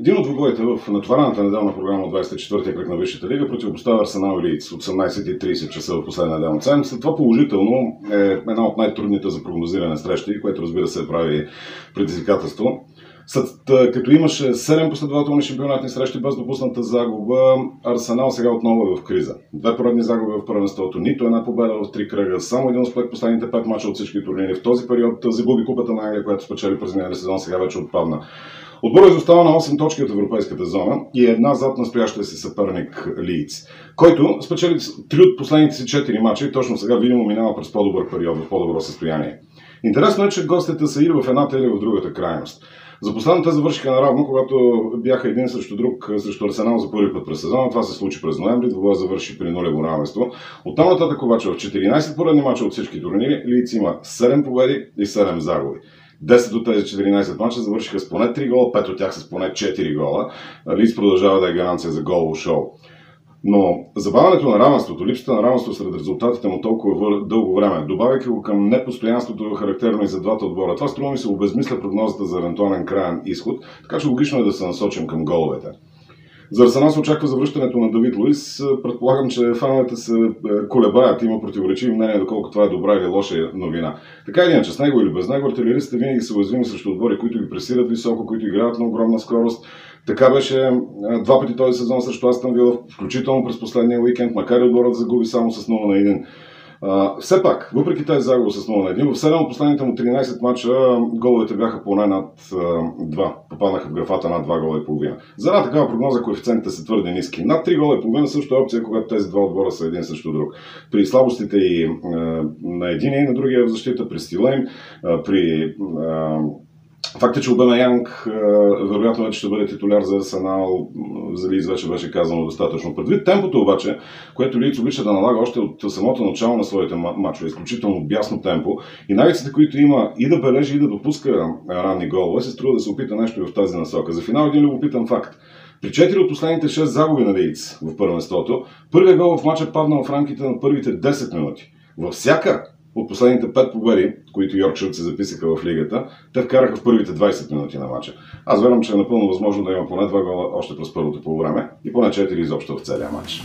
Един от двубоите в натоварената неделна програма от 24-я кръг на Висшата лига противопоставя Арсенал Лиц 18.30 часа в последния ден от седмицата. Това положително е една от най-трудните за прогнозиране срещи, което разбира се прави предизвикателство. След като имаше 7 последователни шампионатни срещи без допусната загуба, Арсенал сега отново е в криза. Две поредни загуби в първенството, нито една победа в три кръга, само един успех последните 5 мача от всички турнири. В този период загуби купата на Англия, която спечели през миналия сезон, сега вече отпадна. Отборът изостава на 8 точки от европейската зона и е една зад настоящия си съперник Лиц, който спечели 3 от последните си 4 мача и точно сега видимо минава през по-добър период, в по-добро състояние. Интересно е, че гостите са или в едната или в другата крайност. За последната завършиха наравно, когато бяха един срещу друг срещу Арсенал за първи път през сезона. Това се случи през ноември, това завърши при нулево равенство. Оттам нататък обаче в 14 поредни мача от всички турнири Лиц има 7 победи и 7 загуби. 10 от тези 14 мача завършиха с поне 3 гола, 5 от тях с поне 4 гола. Лиц продължава да е гаранция за голово шоу. Но забавянето на равенството, липсата на равенство сред резултатите му толкова дълго време, добавяйки го към непостоянството, характерно и за двата отбора, това струва ми се обезмисля прогнозата за евентуален крайен изход, така че логично е да се насочим към головете. За Арсенал се очаква завръщането на Давид Луис. Предполагам, че фановете се е, колебаят, има противоречиви мнения, доколко това е добра или лоша новина. Така или иначе, с него или без него, артилеристите винаги са уязвими срещу отбори, които ги пресират високо, които играят на огромна скорост. Така беше два пъти този сезон срещу Астан Вила, включително през последния уикенд, макар и отборът загуби само с 0 на 1. Uh, все пак, въпреки тази загуба с 0 на 1, в 7 от последните му 13 мача головете бяха поне над uh, 2. Попаднаха в графата над 2 гола и половина. За една такава прогноза коефициентите са твърде ниски. Над 3 гола и половина също е опция, когато тези два отбора са един срещу друг. При слабостите и uh, на един и на другия в защита, при стила им, при Факт е, че Обема Янг вероятно вече ще бъде титуляр за Арсенал, за Лиц вече беше казано достатъчно. Предвид темпото обаче, което Лиц обича да налага още от самото начало на своите мачове, изключително бясно темпо и навиците, които има и да бележи и да допуска ранни голове, се струва да се опита нещо и в тази насока. За финал един любопитен факт. При 4 от последните 6 загуби на Лиц в първенството, първият гол в мача падна в рамките на първите 10 минути. Във всяка от последните 5 победи, които Йоркшир се записаха в лигата, те вкараха в първите 20 минути на матча. Аз вярвам, че е напълно възможно да има поне 2 гола още през първото по време и поне 4 изобщо в целия матч.